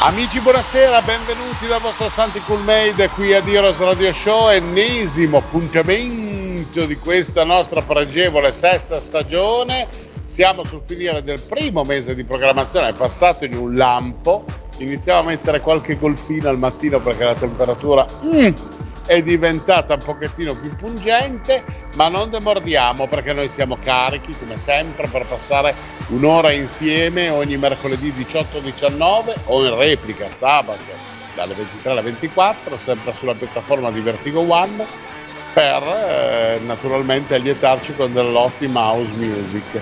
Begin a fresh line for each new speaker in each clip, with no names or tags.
Amici, buonasera, benvenuti dal vostro Santi Coolmade qui a Heroes Radio Show, ennesimo appuntamento di questa nostra pregevole sesta stagione. Siamo sul finire del primo mese di programmazione, è passato in un lampo. Iniziamo a mettere qualche golfino al mattino perché la temperatura mm, è diventata un pochettino più pungente, ma non demordiamo perché noi siamo carichi come sempre per passare un'ora insieme ogni mercoledì 18-19 o in replica sabato dalle 23 alle 24, sempre sulla piattaforma di Vertigo One per eh, naturalmente allietarci con dell'ottima house music.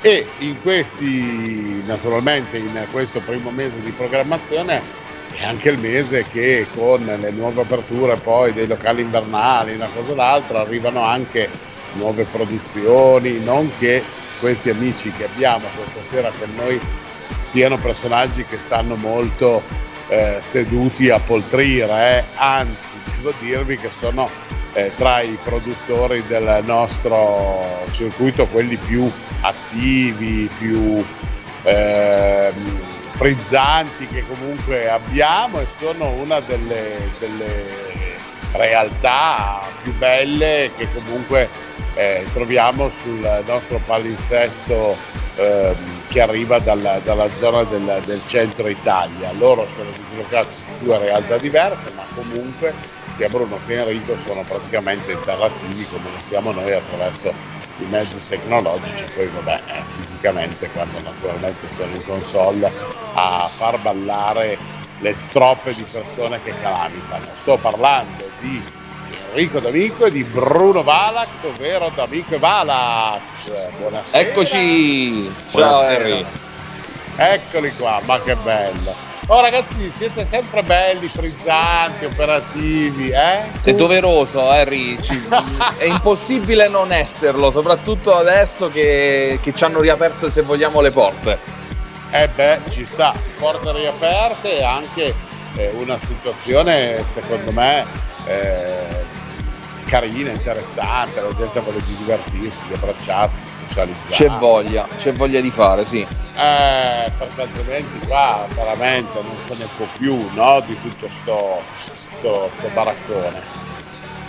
E in questi, naturalmente in questo primo mese di programmazione è anche il mese che con le nuove aperture poi dei locali invernali, una cosa o l'altra, arrivano anche nuove produzioni, non che questi amici che abbiamo questa sera con noi siano personaggi che stanno molto eh, seduti a poltrire, eh. anzi devo dirvi che sono eh, tra i produttori del nostro circuito quelli più attivi, più ehm, frizzanti che comunque abbiamo e sono una delle, delle realtà più belle che comunque eh, troviamo sul nostro palinsesto eh, che arriva dalla, dalla zona del, del, centro Italia. Loro sono dislocati su due realtà diverse, ma comunque sia Bruno che Enrico sono praticamente interattivi come lo siamo noi attraverso i mezzi tecnologici, poi vabbè, eh, fisicamente quando naturalmente sono in console a far ballare le stroppe di persone che calamitano. Sto parlando di Enrico D'Amico e di Bruno Valax, ovvero D'Amico e Valax. Buonasera.
Eccoci, ciao Harry.
Eccoli qua, ma che bello. Oh ragazzi, siete sempre belli, frizzanti, operativi, eh?
È doveroso, Harry. è impossibile non esserlo, soprattutto adesso che, che ci hanno riaperto, se vogliamo, le porte.
Eh beh, ci sta, porte riaperte e anche eh, una situazione, secondo me, eh, carina, interessante, la gente vuole di divertirsi, di abbracciarsi, di socializzare.
C'è voglia, c'è voglia di fare, sì.
Eh, perché altrimenti qua veramente non se ne può più, no? Di tutto sto, sto, sto baraccone.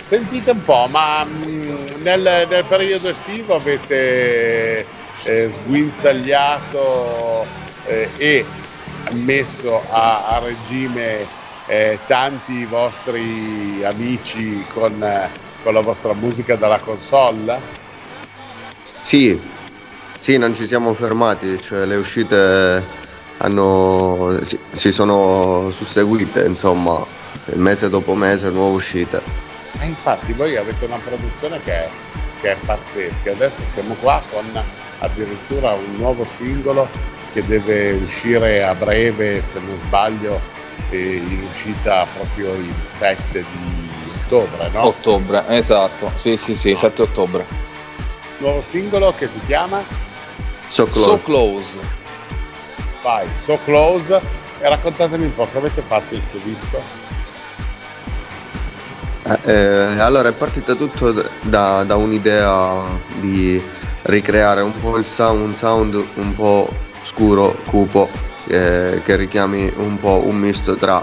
Sentite un po', ma mh, mm, nel, nel, periodo estivo avete eh, sguinzagliato eh, e messo a, a regime eh, tanti vostri amici con con la vostra musica dalla console?
Sì, sì, non ci siamo fermati, cioè le uscite hanno, si, si sono susseguite, insomma, mese dopo mese nuove uscite.
E infatti voi avete una produzione che è, che è pazzesca, adesso siamo qua con addirittura un nuovo singolo che deve uscire a breve, se non sbaglio, in uscita proprio il 7 di ottobre, no?
Ottobre, esatto, sì sì sì, 7 ottobre.
Nuovo singolo che si chiama?
So Close.
So Close.
Vai, So Close. E raccontatemi un po' che avete fatto il questo disco.
Eh, eh, allora è partita tutto da, da, un'idea di ricreare un po' il sound, un sound un po' scuro, cupo, eh, che richiami un po' un misto tra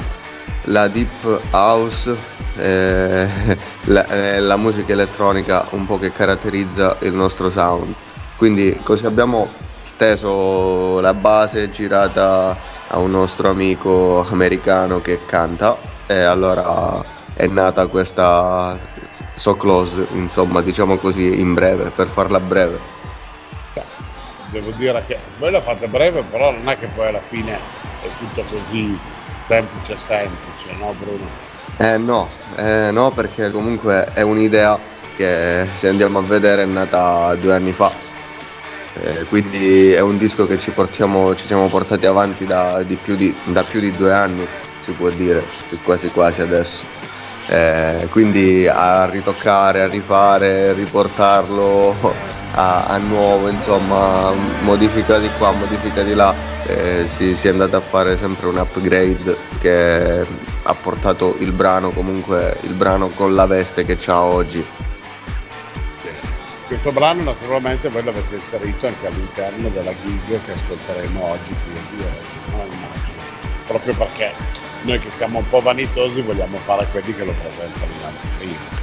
la deep house, eh, la, eh, la, musica elettronica un po' che caratterizza il nostro sound. Quindi così abbiamo steso la base girata a un nostro amico americano che canta e allora è nata questa So Close, insomma, diciamo così in breve, per farla breve.
Devo dire che voi la fate breve, però non è che poi alla fine è tutto così semplice semplice, no Bruno?
Eh no, eh no perché comunque è un'idea che se andiamo a vedere è nata due anni fa. Eh, quindi è un disco che ci, portiamo, ci siamo portati avanti da, di più di, da più di due anni, si può dire, quasi quasi adesso. eh, quindi a ritoccare, a rifare, riportarlo a, a nuovo, insomma, modifica di qua, modifica di là, eh, si, si, è andato a fare sempre un upgrade che ha portato il brano comunque, il brano con la veste che c'ha oggi.
Questo brano naturalmente voi l'avete inserito anche all'interno della gig che ascolteremo oggi qui a Dio, immagino, proprio perché noi che siamo un po' vanitosi vogliamo fare quelli che lo presentano in anteprima.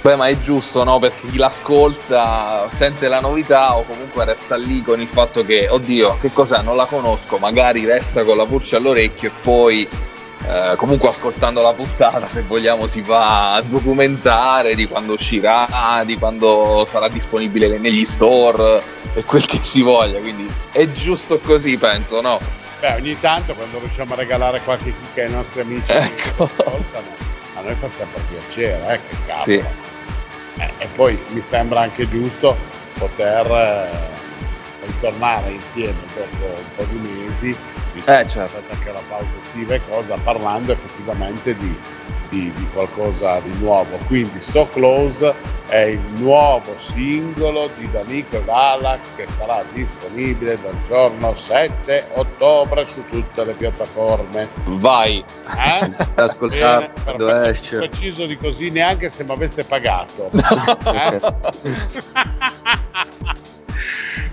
Beh, ma è giusto, no? Perché chi l'ascolta sente la novità o comunque resta lì con il fatto che, oddio, che cos'è? Non la conosco, magari resta con la pulce all'orecchio e poi eh, comunque ascoltando la puntata, se vogliamo, si va a documentare di quando uscirà, di quando sarà disponibile negli store e quel che si voglia. Quindi è giusto così, penso, no?
Beh, ogni tanto quando riusciamo a regalare qualche chicca ai nostri amici ecco. a noi fa sempre piacere, eh, che cavolo. Sì. Eh, e poi mi sembra anche giusto poter ritornare insieme dopo un po' di mesi eh, certo. anche la pausa estiva e cosa, parlando effettivamente di, di, di, qualcosa di nuovo. Quindi So Close è il nuovo singolo di Danico e Galax che sarà disponibile dal giorno 7 ottobre su tutte le piattaforme.
Vai!
Eh?
Ascoltate quando esce.
Preciso di così neanche se mi aveste pagato. No. Eh?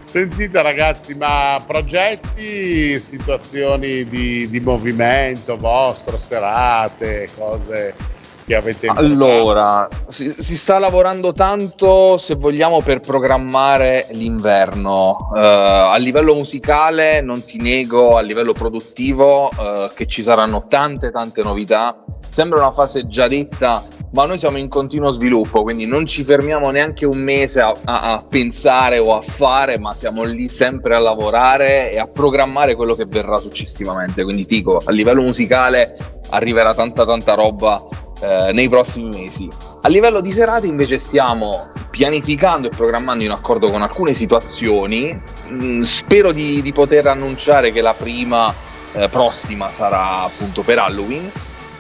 Sentite ragazzi, ma progetti, situazioni di, di movimento vostro, serate, cose che avete
Allora, si, si, sta lavorando tanto, se vogliamo, per programmare l'inverno. Uh, a livello musicale, non ti nego, a livello produttivo, uh, che ci saranno tante, tante novità. Sembra una fase già detta ma noi siamo in continuo sviluppo, quindi non ci fermiamo neanche un mese a, a, a, pensare o a fare, ma siamo lì sempre a lavorare e a programmare quello che verrà successivamente. Quindi dico, a livello musicale arriverà tanta tanta roba eh, nei prossimi mesi. A livello di serate invece stiamo pianificando e programmando in accordo con alcune situazioni. Mm, spero di, di, poter annunciare che la prima eh, prossima sarà appunto per Halloween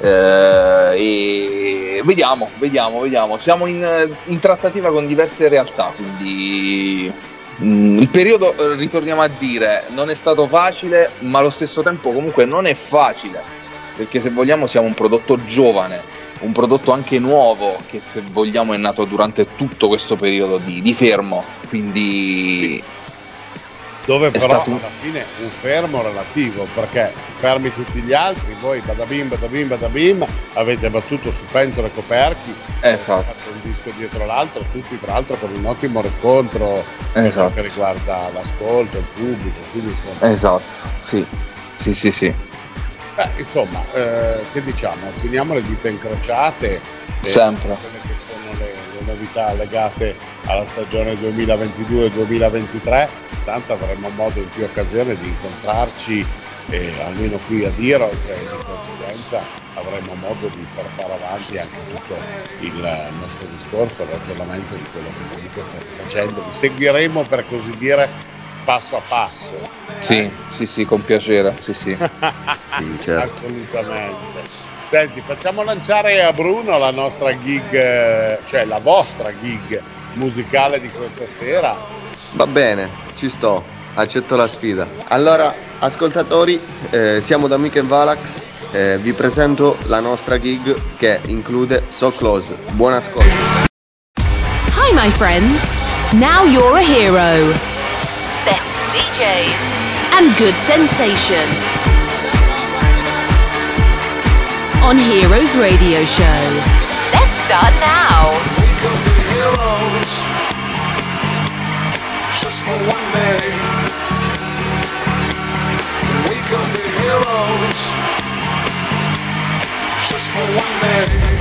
eh, e vediamo, vediamo, vediamo. Siamo in, in trattativa con diverse realtà, quindi mm, il periodo, eh, ritorniamo a dire, non è stato facile, ma allo stesso tempo comunque non è facile, perché se vogliamo siamo un prodotto giovane, un prodotto anche nuovo, che se vogliamo è nato durante tutto questo periodo di, di fermo, quindi...
Sì dove però stato... alla fine un fermo relativo perché fermi tutti gli altri voi badabim badabim badabim avete battuto su pentole coperchi
esatto.
fatto un disco dietro l'altro tutti tra l'altro con un ottimo riscontro esatto. che riguarda l'ascolto il pubblico quindi
insomma esatto sì sì sì sì
Beh, insomma eh, che diciamo? Teniamo le dita incrociate
sempre.
quelle che sono le, le novità legate alla stagione 2022-2023 tanto avremo modo in più occasioni di incontrarci eh, almeno qui a Diro cioè, di conseguenza avremo modo di portare avanti anche tutto il nostro discorso, il ragionamento di quello che comunque state facendo. Vi seguiremo per così dire passo a passo.
Sì, eh? sì, sì, con piacere. Sì, sì.
sì certo. Assolutamente. Senti, facciamo lanciare a Bruno la nostra gig, cioè la vostra gig musicale di questa sera.
Va bene, ci sto, accetto la sfida. Allora, ascoltatori, eh, siamo da Mick Valax, eh, vi presento la nostra gig che include So Close. Buon ascolto.
Hi my friends, now you're a hero. Best DJs and good sensation. On Heroes Radio Show. Let's start now. just for one day. We could be heroes just for one day.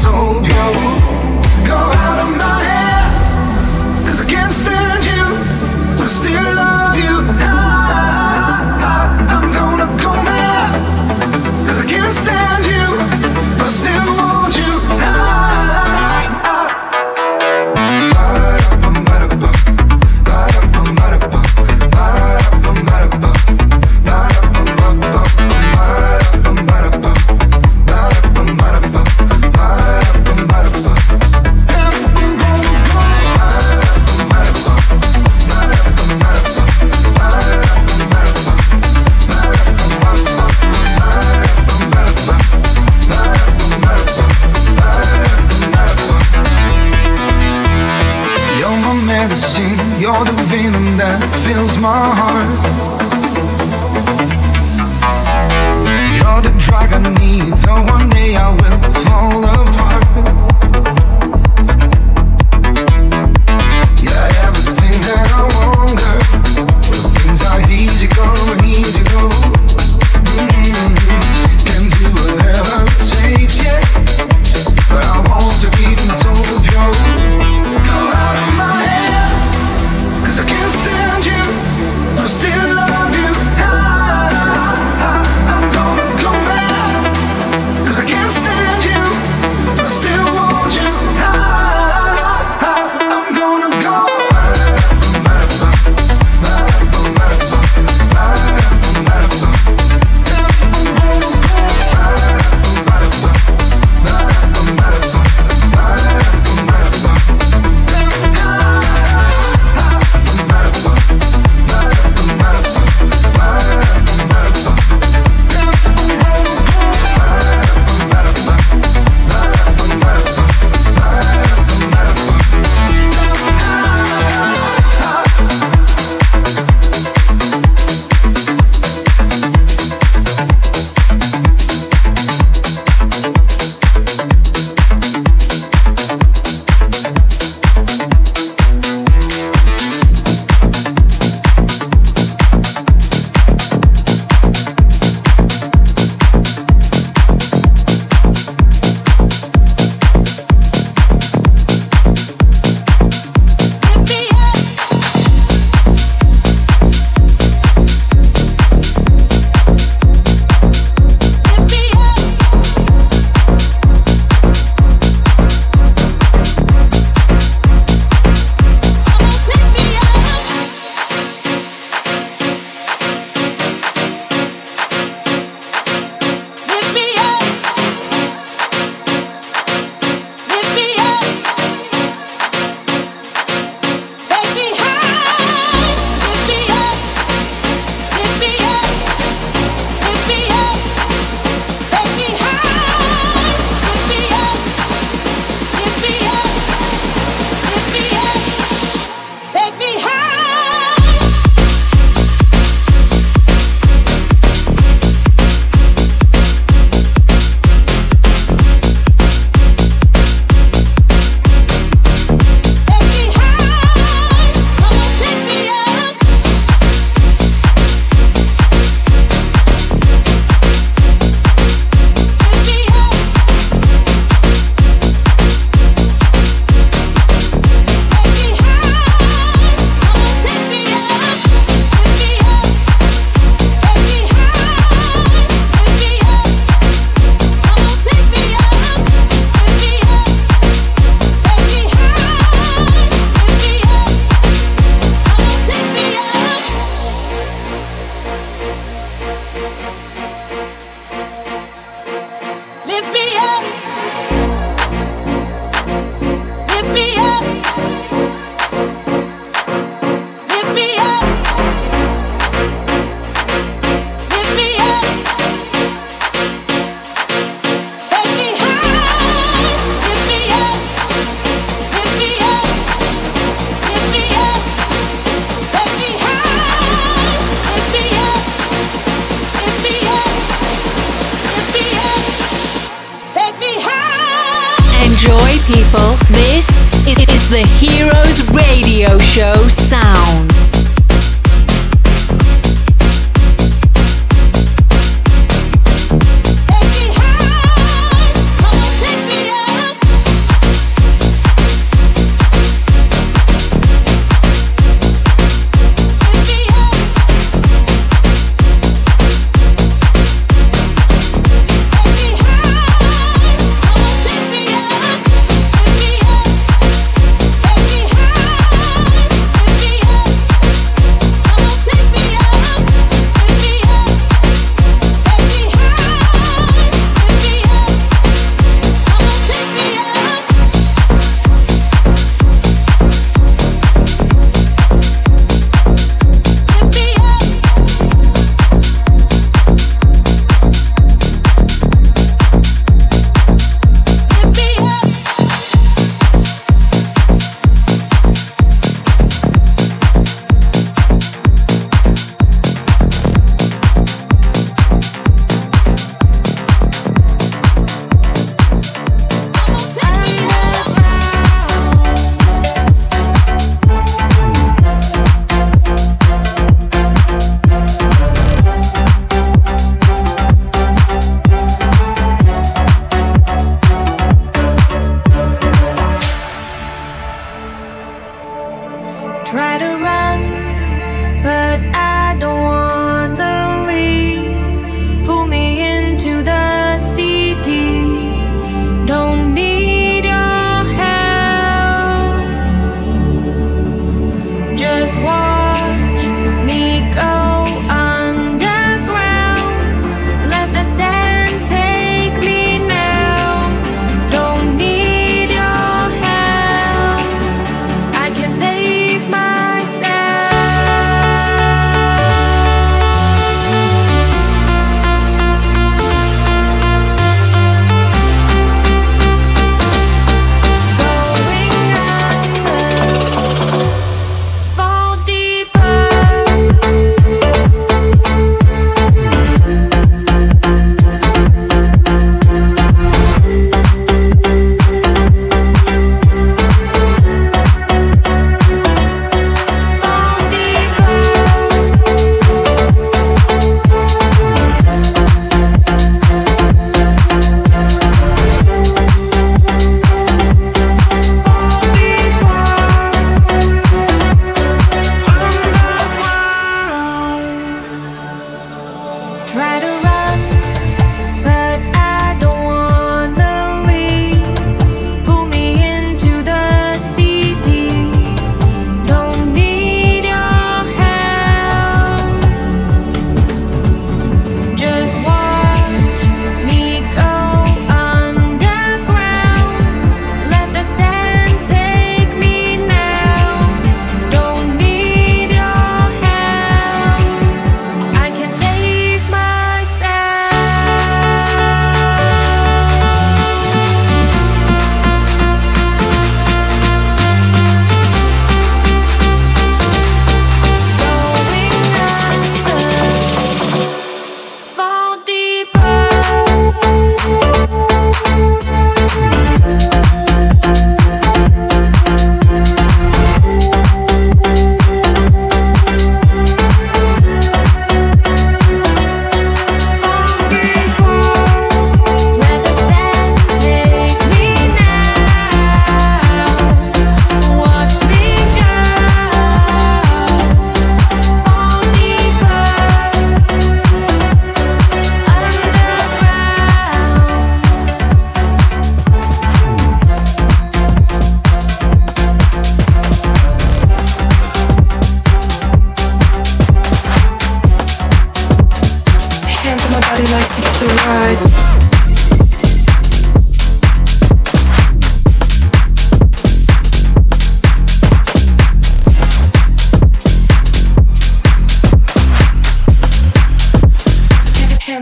So.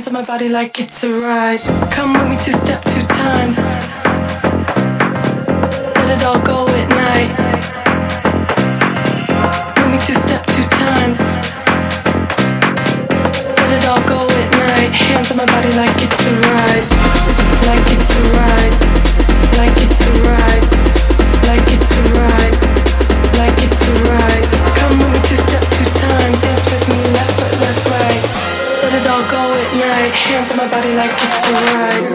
to
my
body like it's a ride. Come with me two step, two time. Let it all go at night. With me two step, two time. Let it all go at night. Hands on my body like it's a ride. Like it's a ride. Like it's a ride. body like it's alright.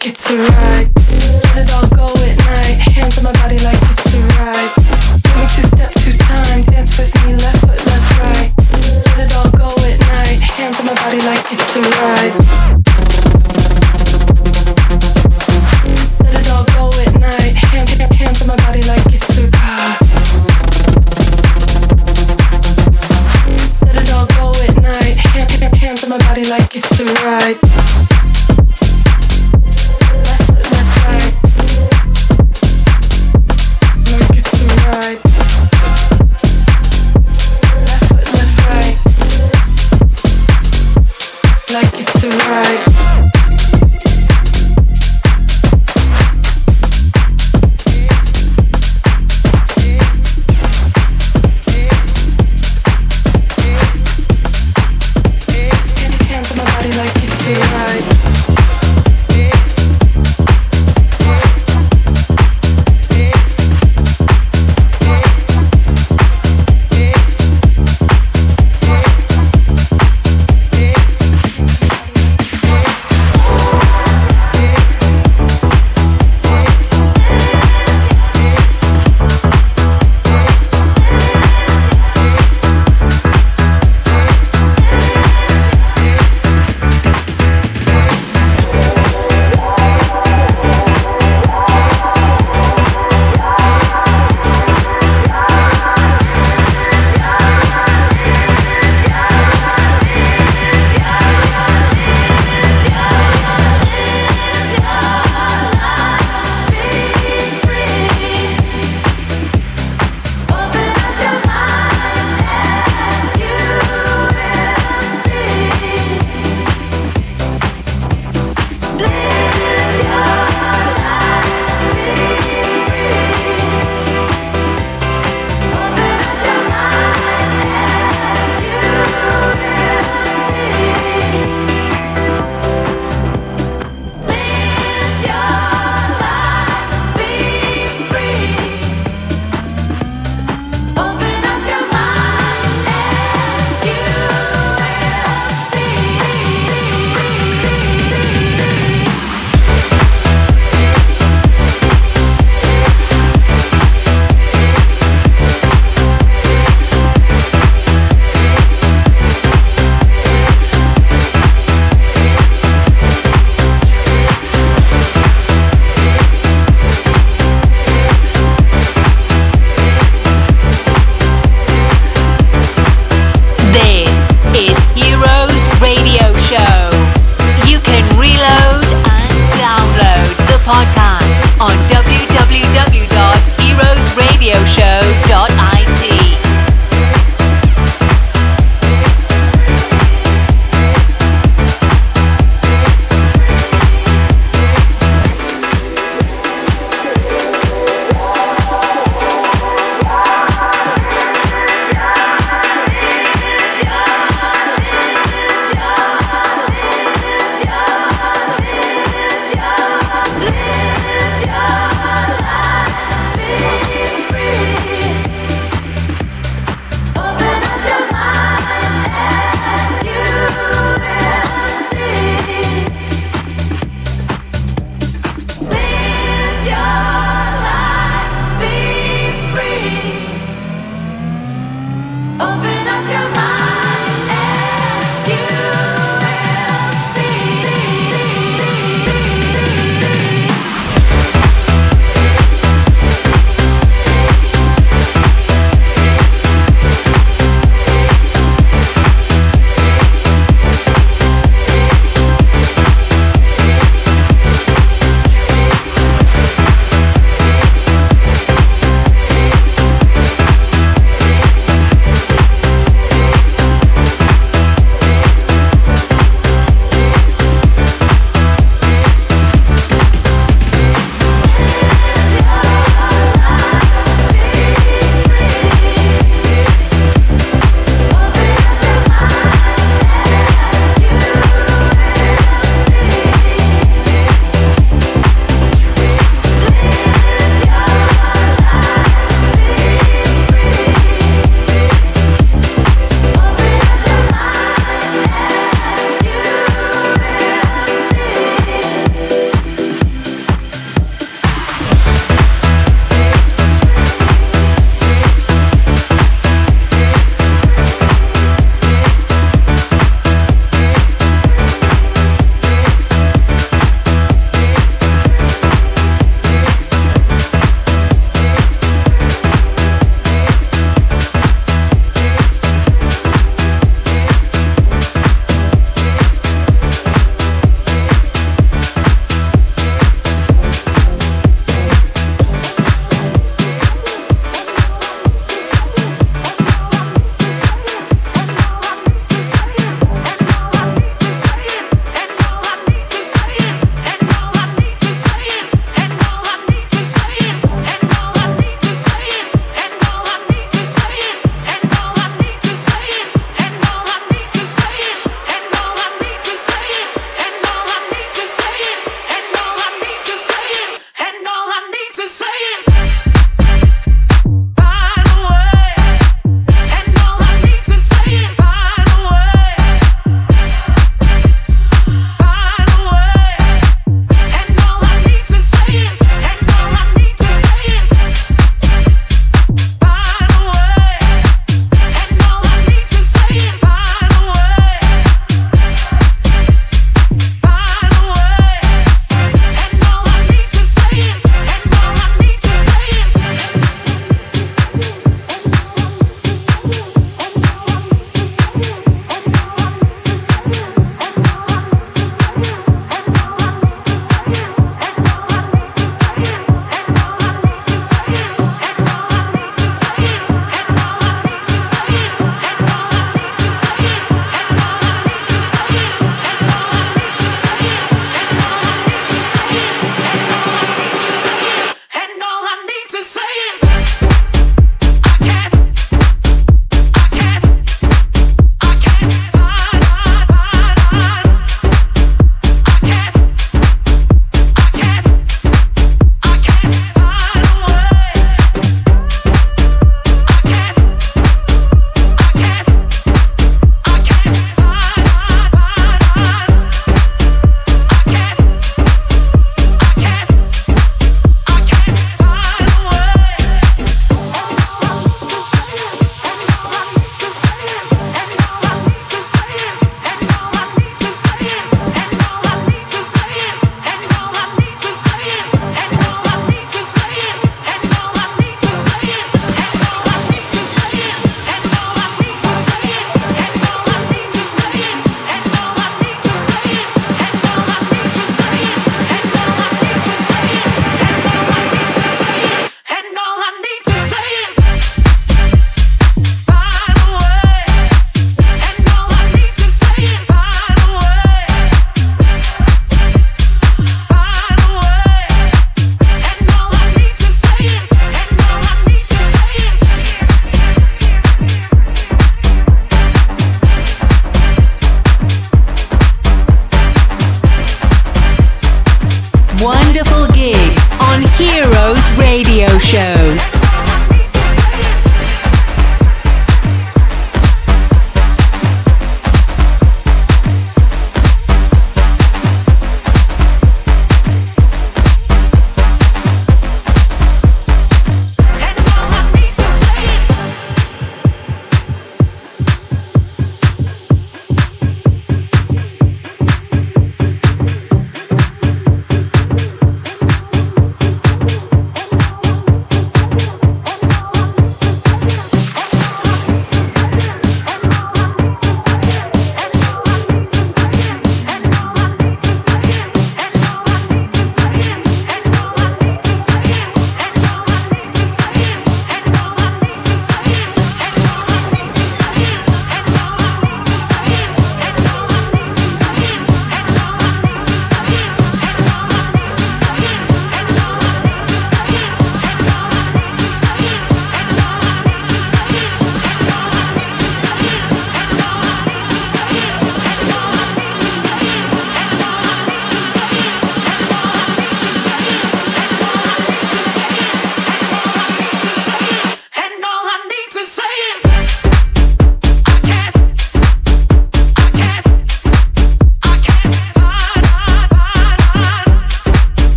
get it's right. Let it all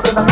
তখন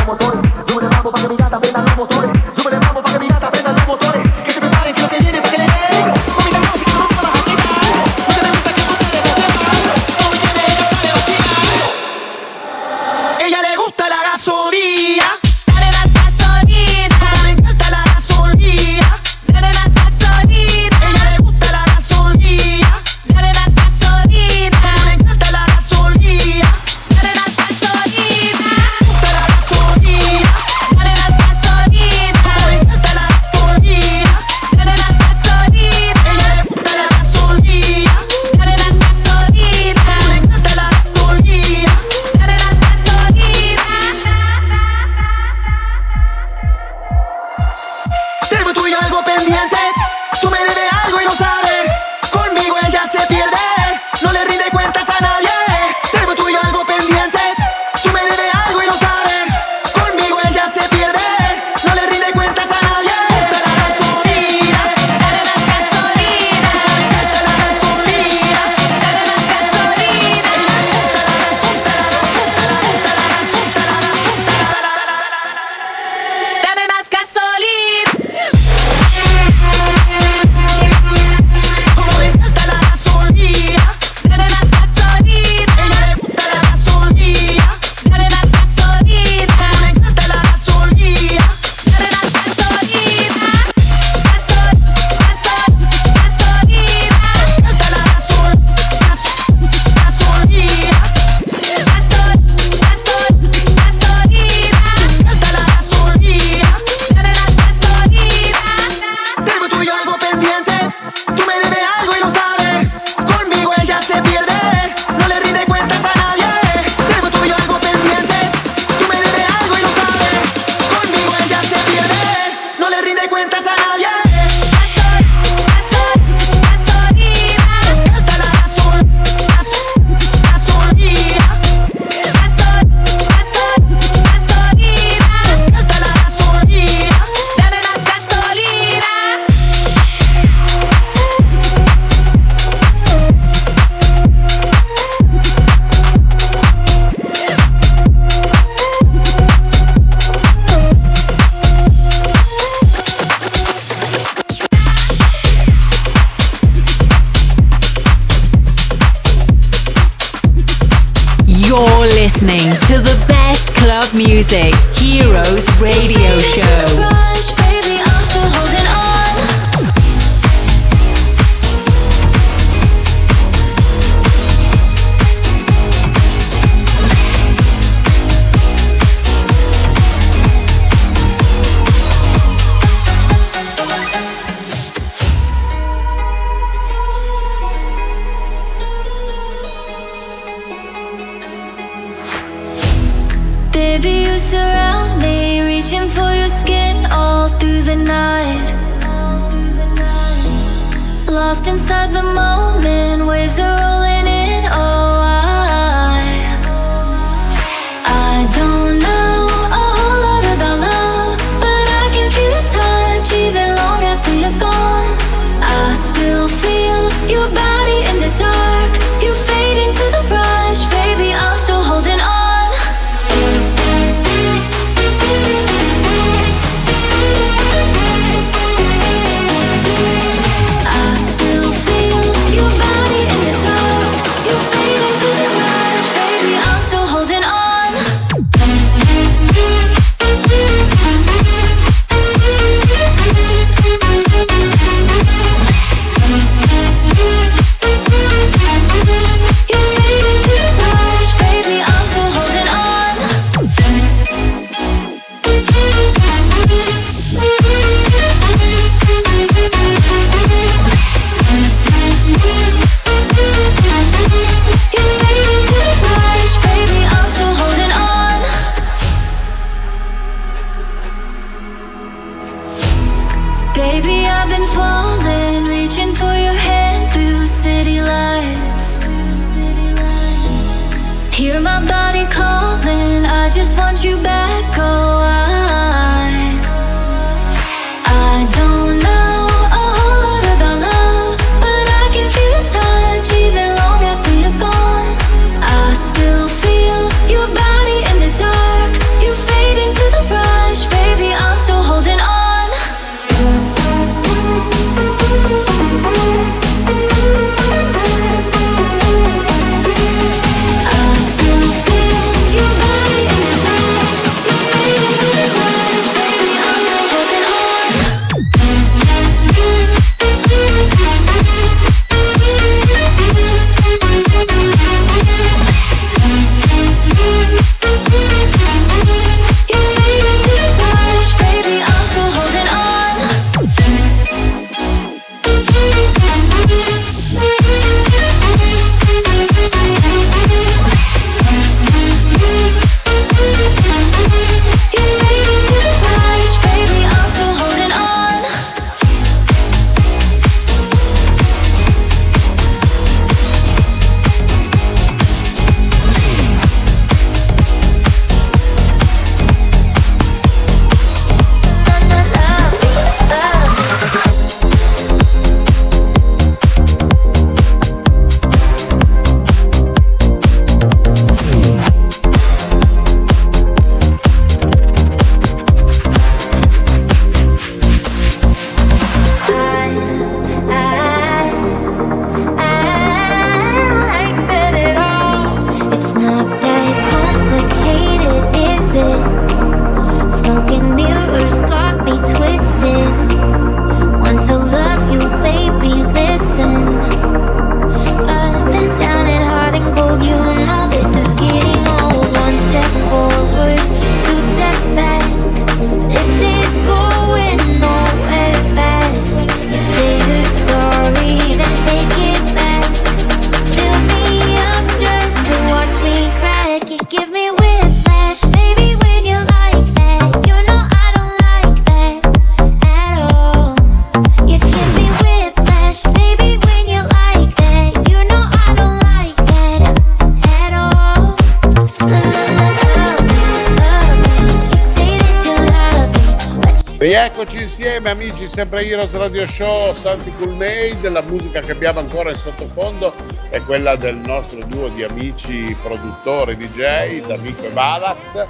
sempre Heroes Radio Show, Santi Coolmade, la musica che abbiamo ancora in sottofondo è quella del nostro duo di amici produttori DJ, D'Amico e Balax,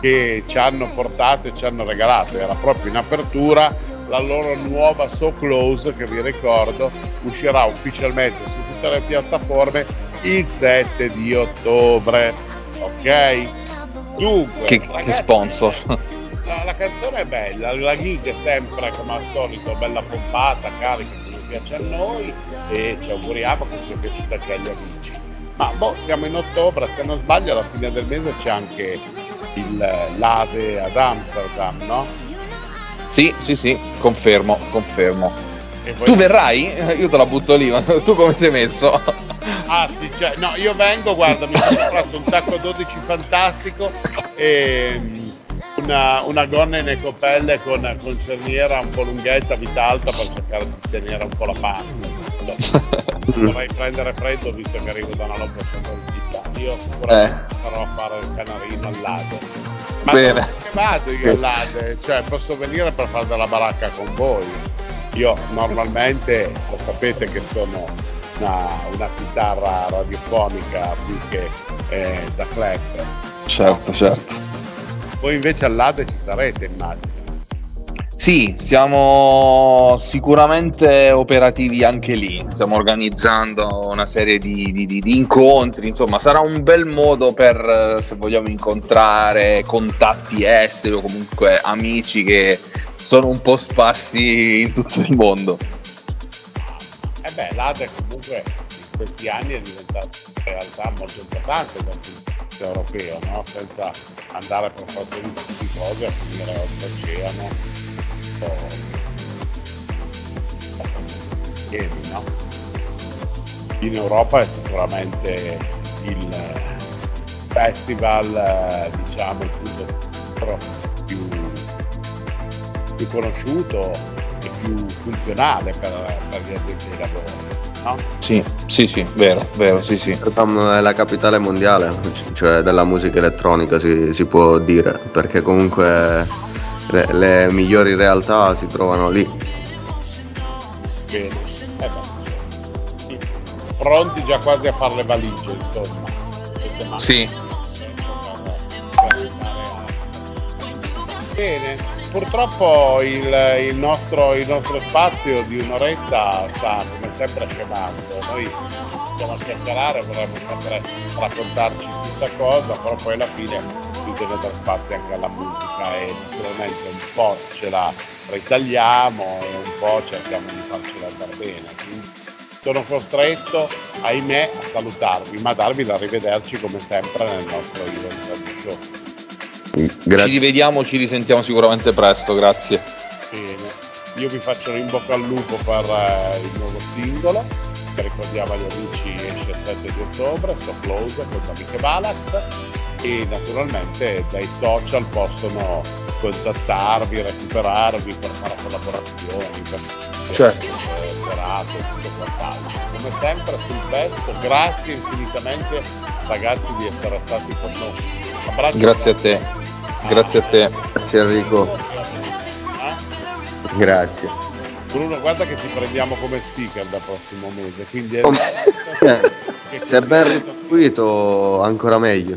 che ci hanno portato e ci hanno regalato, era proprio in apertura, la loro nuova So Close che vi ricordo uscirà ufficialmente su tutte le piattaforme il 7 di ottobre.
Ok? Dunque,
che,
ragazzi, che
sponsor!
La, la canzone è bella, la gig è sempre come al solito bella pompata, carica come piace a noi e ci auguriamo che sia piaciuta anche agli amici. Ma boh, siamo in ottobre, se non sbaglio alla fine del mese c'è anche il l'Ade ad Amsterdam, no?
Sì, sì, sì, confermo, confermo.
Voi-
Tu verrai? Io te la butto lì, ma tu come sei messo?
Ah sì, cioè, no, io vengo, guarda, mi sono comprato un tacco 12 fantastico e una, una gonna in ecopelle con, con cerniera un po' lunghetta, vita alta per cercare di tenere un po' la panza. Vorrei prendere freddo visto che arrivo da una lunga città. Io sicuramente farò a fare il canarino all'Ade. Ma
Bene.
che vado io all'Ade? Cioè, posso venire per fare della baracca con voi. Io normalmente lo sapete che sono una, una chitarra radiofonica più che eh, da clap.
Certo, certo.
Voi invece all'Ade ci sarete, immagino.
Sì, siamo sicuramente operativi anche lì, stiamo organizzando una serie di, di- di- incontri, insomma sarà un bel modo per, eh, se vogliamo, incontrare contatti esteri o comunque amici che sono un po' sparsi in tutto il mondo.
E beh, l'Ade comunque in questi anni è diventata in realtà molto importante dal punto di vista europeo, no? senza andare per forza di tutti cose a finire oltreoceano. o- ieri, no? In Europa è sicuramente il festival, diciamo, il più, più conosciuto e più funzionale per, per gli addetti ai lavori, no?
Sì, sì, sì, vero, vero, sì, sì.
Amsterdam è la capitale mondiale, cioè della musica elettronica si, si può dire, perché comunque le, le migliori realtà si trovano lì.
Bene. Eh. Pronti già quasi a fare le valigie, insomma.
Sì,
Bene, purtroppo il, il nostro, il nostro spazio di un'oretta sta come sempre scemando. Noi stiamo a chiacchierare, vorremmo sempre raccontarci questa cosa, però poi alla fine bisogna dare spazio anche alla musica e naturalmente un po' ce la ritagliamo e un po' cerchiamo di farcela andare bene. Sono costretto, ahimè, a salutarvi, ma a darvi l'arrivederci come sempre nel nostro Heroes Radio Show.
Ci
Grazie.
rivediamo, ci risentiamo sicuramente presto, grazie.
Bene, io vi faccio in bocca al lupo per eh, il nuovo singolo, che ricordiamo agli amici esce il 7 di ottobre, So Close con Amiche Valax e naturalmente dai social possono contattarvi, recuperarvi per fare collaborazioni, per
Certo.
eh, serate, tutto quant'altro. Come sempre sul pezzo, grazie infinitamente ragazzi di essere stati con noi. Abbraccio
Grazie a te, grazie a te.
Grazie Enrico,
Eh?
grazie.
Bruno, guarda che ti prendiamo come speaker dal prossimo mese, quindi è
Se è ben retribuito ancora meglio.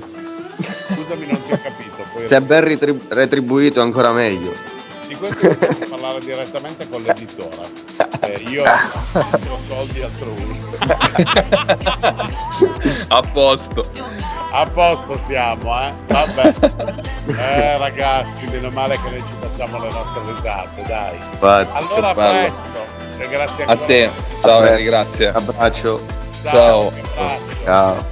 Scusami, non ti ho capito. Poi
Se è ben ritri- retribuito ancora meglio.
Di questo dobbiamo parlare direttamente con l'editore. Eh, io ho soldi altrui.
A posto.
A posto siamo, eh? Vabbè. Eh ragazzi, meno male che noi ci facciamo le nostre risate, dai.
Infatti.
Allora a
bello.
presto. E grazie
A te. Ciao Henry, grazie.
Abbraccio.
Ciao.
abbraccio.
Ciao.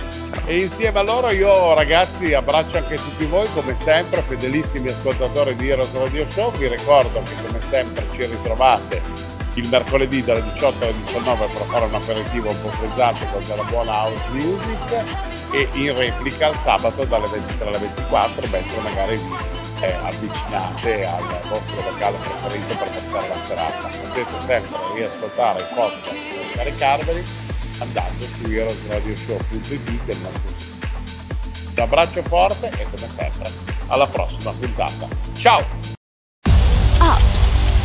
E insieme a loro io ragazzi abbraccio anche tutti voi come sempre, fedelissimi ascoltatori di Heroes Radio Show, vi ricordo che come sempre ci ritrovate il mercoledì dalle 18 alle 19 per fare un aperitivo un po' frizzante con della buona house music e in replica il sabato dalle 23 alle 24 mentre magari vi eh, avvicinate al vostro locale preferito per passare la serata. Potete sempre riascoltare i podcast e scaricarveli andando su heroesradioshow.it del nostro sito. Un abbraccio forte e come sempre alla prossima puntata. Ciao!
Ups,